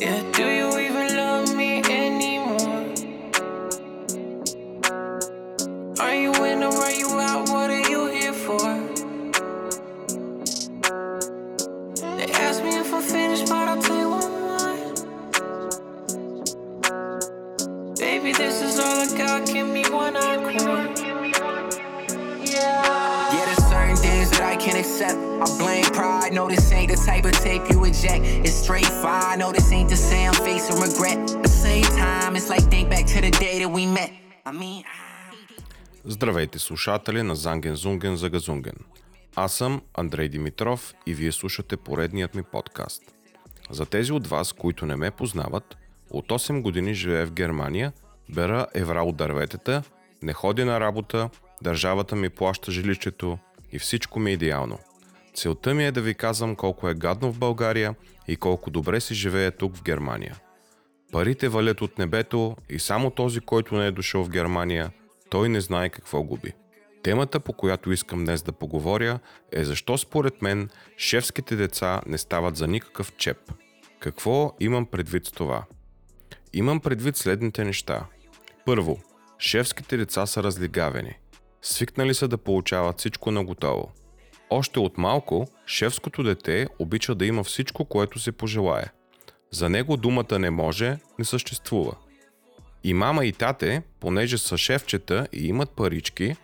Yeah, do you even love me anymore? Are you in or are you out? What are you here for? They ask me if I'm finished, but I'll tell you one more. Baby, this is all I got. Give me one encore. Can't accept. I blame pride. No, this ain't the type of tape you eject. It's straight fire. No, this ain't the same face of regret. The same time, it's like think back to the day that we met. I mean. Здравейте слушатели на Занген Зунген за Газунген. Аз съм Андрей Димитров и вие слушате поредният ми подкаст. За тези от вас, които не ме познават, от 8 години живея в Германия, бера евра от дърветата, не ходя на работа, държавата ми плаща жилището и всичко ми е идеално. Целта ми е да ви казвам колко е гадно в България и колко добре си живее тук в Германия. Парите валят от небето и само този, който не е дошъл в Германия, той не знае какво губи. Темата, по която искам днес да поговоря, е защо според мен шефските деца не стават за никакъв чеп. Какво имам предвид с това? Имам предвид следните неща. Първо, шефските деца са разлигавени. Свикнали са да получават всичко на готово. Още от малко, шефското дете обича да има всичко, което се пожелае. За него думата не може, не съществува. И мама и тате, понеже са шефчета и имат парички,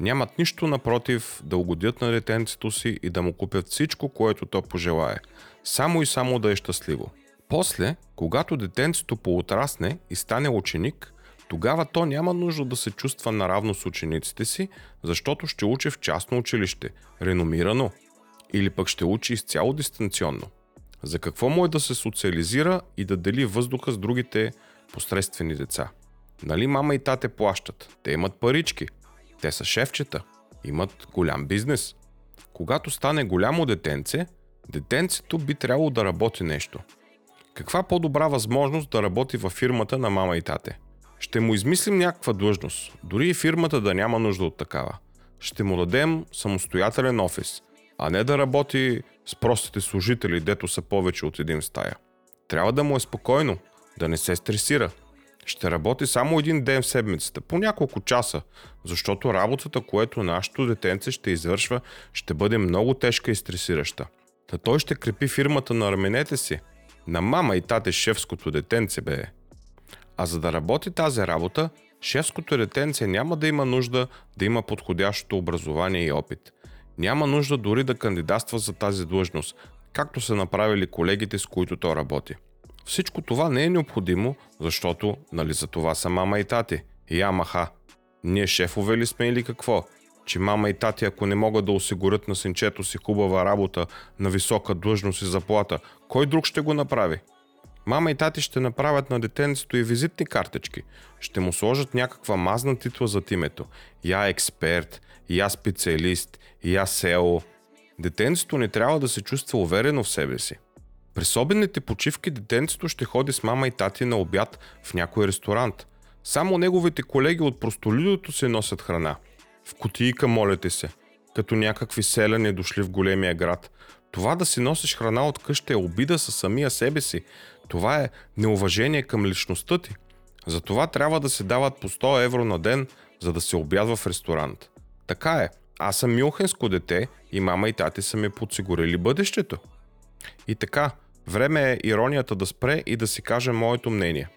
нямат нищо напротив да угодят на детенцето си и да му купят всичко, което то пожелае. Само и само да е щастливо. После, когато детенцето поотрасне и стане ученик, тогава то няма нужда да се чувства наравно с учениците си, защото ще учи в частно училище, реномирано, или пък ще учи изцяло дистанционно. За какво му е да се социализира и да дели въздуха с другите посредствени деца? Нали мама и тате плащат? Те имат парички. Те са шефчета. Имат голям бизнес. Когато стане голямо детенце, детенцето би трябвало да работи нещо. Каква по-добра възможност да работи във фирмата на мама и тате? Ще му измислим някаква длъжност, дори и фирмата да няма нужда от такава. Ще му дадем самостоятелен офис, а не да работи с простите служители, дето са повече от един в стая. Трябва да му е спокойно, да не се стресира. Ще работи само един ден в седмицата, по няколко часа, защото работата, което нашето детенце ще извършва, ще бъде много тежка и стресираща. Та той ще крепи фирмата на раменете си. На мама и тате шефското детенце бе. А за да работи тази работа, шефското детенце няма да има нужда да има подходящото образование и опит. Няма нужда дори да кандидатства за тази длъжност, както са направили колегите, с които то работи. Всичко това не е необходимо, защото, нали за това са мама и тати. Я маха. Ние шефове ли сме или какво? Че мама и тати, ако не могат да осигурят на синчето си хубава работа на висока длъжност и заплата, кой друг ще го направи? Мама и тати ще направят на детенцето и визитни картички. Ще му сложат някаква мазна титла зад името. Я експерт, я специалист, я село. Детенцето не трябва да се чувства уверено в себе си. През обедните почивки детенцето ще ходи с мама и тати на обяд в някой ресторант. Само неговите колеги от простолюдото се носят храна. В кутийка, молете се. Като някакви селяни дошли в големия град. Това да си носиш храна от къща е обида със самия себе си. Това е неуважение към личността ти. Затова трябва да се дават по 100 евро на ден, за да се обядва в ресторант. Така е. Аз съм мюнхенско дете и мама и тати са ми подсигурили бъдещето. И така, време е иронията да спре и да си каже моето мнение.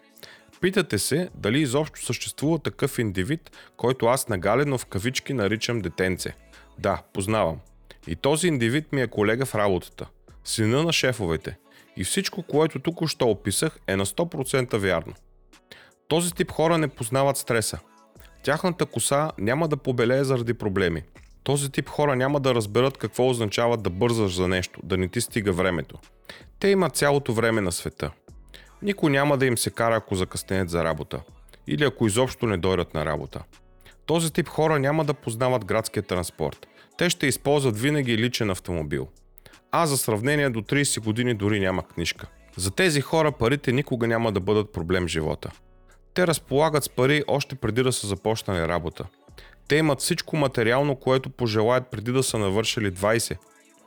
Питате се дали изобщо съществува такъв индивид, който аз нагалено в кавички наричам детенце. Да, познавам. И този индивид ми е колега в работата. Сина на шефовете. И всичко, което тук що описах, е на 100% вярно. Този тип хора не познават стреса. Тяхната коса няма да побелее заради проблеми. Този тип хора няма да разберат какво означава да бързаш за нещо, да не ти стига времето. Те имат цялото време на света. Никой няма да им се кара, ако закъснеят за работа. Или ако изобщо не дойдат на работа. Този тип хора няма да познават градския транспорт. Те ще използват винаги личен автомобил. А за сравнение до 30 години дори няма книжка. За тези хора парите никога няма да бъдат проблем в живота. Те разполагат с пари още преди да са започнали работа. Те имат всичко материално, което пожелаят преди да са навършили 20.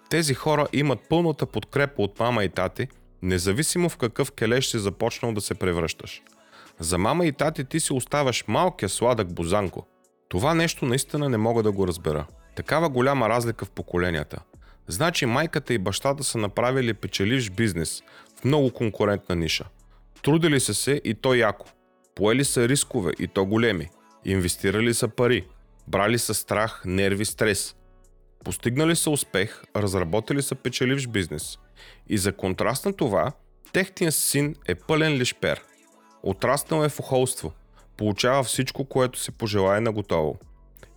Тези хора имат пълната подкрепа от мама и тати, независимо в какъв келеш си започнал да се превръщаш. За мама и тати ти си оставаш малкия сладък бозанко. Това нещо наистина не мога да го разбера. Такава голяма разлика в поколенията. Значи майката и бащата са направили печеливш бизнес в много конкурентна ниша. Трудили са се и то яко. Поели са рискове и то големи. Инвестирали са пари. Брали са страх, нерви, стрес. Постигнали са успех, разработили са печеливш бизнес. И за контраст на това, техният син е пълен лишпер. Отраснал е в охолство. Получава всичко, което се пожелае на готово.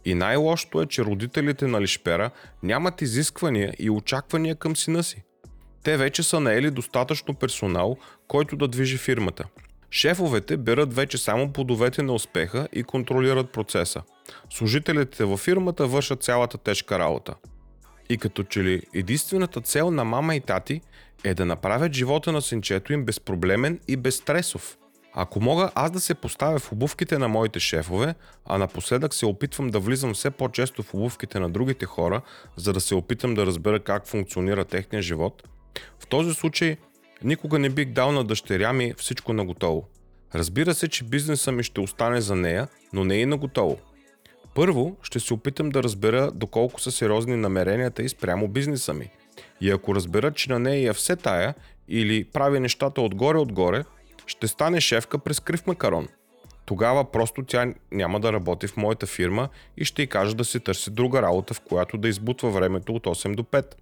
И най-лошото е, че родителите на Лишпера нямат изисквания и очаквания към сина си. Те вече са наели достатъчно персонал, който да движи фирмата. Шефовете берат вече само плодовете на успеха и контролират процеса. Служителите във фирмата вършат цялата тежка работа. И като че ли единствената цел на мама и тати е да направят живота на синчето им безпроблемен и безстресов – ако мога аз да се поставя в обувките на моите шефове, а напоследък се опитвам да влизам все по-често в обувките на другите хора, за да се опитам да разбера как функционира техния живот, в този случай никога не бих дал на дъщеря ми всичко на готово. Разбира се, че бизнеса ми ще остане за нея, но не и на готово. Първо, ще се опитам да разбера доколко са сериозни намеренията и спрямо бизнеса ми. И ако разбера, че на нея е все тая или прави нещата отгоре-отгоре, ще стане шефка през крив макарон. Тогава просто тя няма да работи в моята фирма и ще й кажа да си търси друга работа, в която да избутва времето от 8 до 5.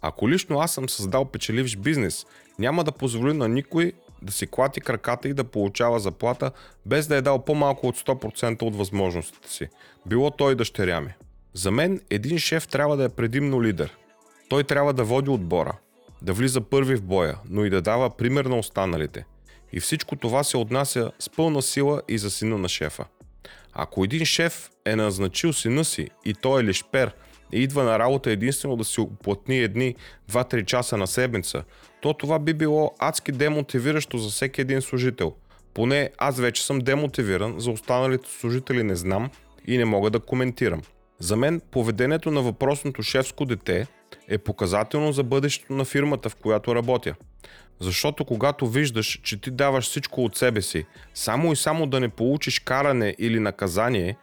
Ако лично аз съм създал печеливш бизнес, няма да позволя на никой да си клати краката и да получава заплата, без да е дал по-малко от 100% от възможностите си. Било той дъщеря ми. За мен един шеф трябва да е предимно лидер. Той трябва да води отбора, да влиза първи в боя, но и да дава пример на останалите – и всичко това се отнася с пълна сила и за сина на шефа. Ако един шеф е назначил сина си и той е лишпер и идва на работа единствено да си оплътни едни 2-3 часа на седмица, то това би било адски демотивиращо за всеки един служител. Поне аз вече съм демотивиран, за останалите служители не знам и не мога да коментирам. За мен поведението на въпросното шефско дете е показателно за бъдещето на фирмата, в която работя. Защото когато виждаш, че ти даваш всичко от себе си, само и само да не получиш каране или наказание,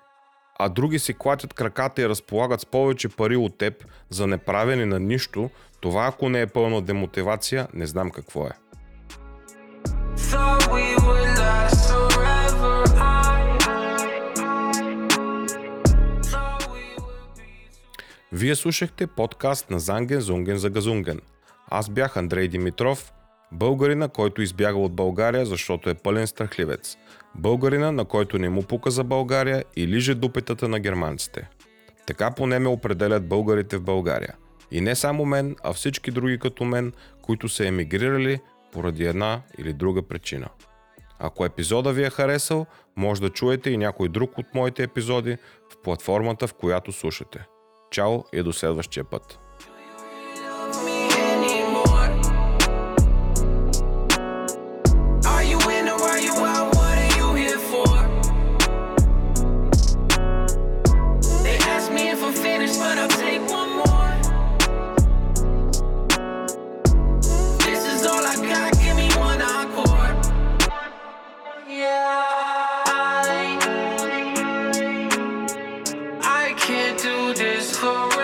а други си клатят краката и разполагат с повече пари от теб за неправене на нищо, това ако не е пълна демотивация, не знам какво е. Вие слушахте подкаст на Занген Зунген за Газунген. Аз бях Андрей Димитров, Българина, който избяга от България, защото е пълен страхливец. Българина, на който не му пука за България и лиже дупетата на германците. Така поне ме определят българите в България. И не само мен, а всички други като мен, които са емигрирали поради една или друга причина. Ако епизода ви е харесал, може да чуете и някой друг от моите епизоди в платформата, в която слушате. Чао и до следващия път! is hope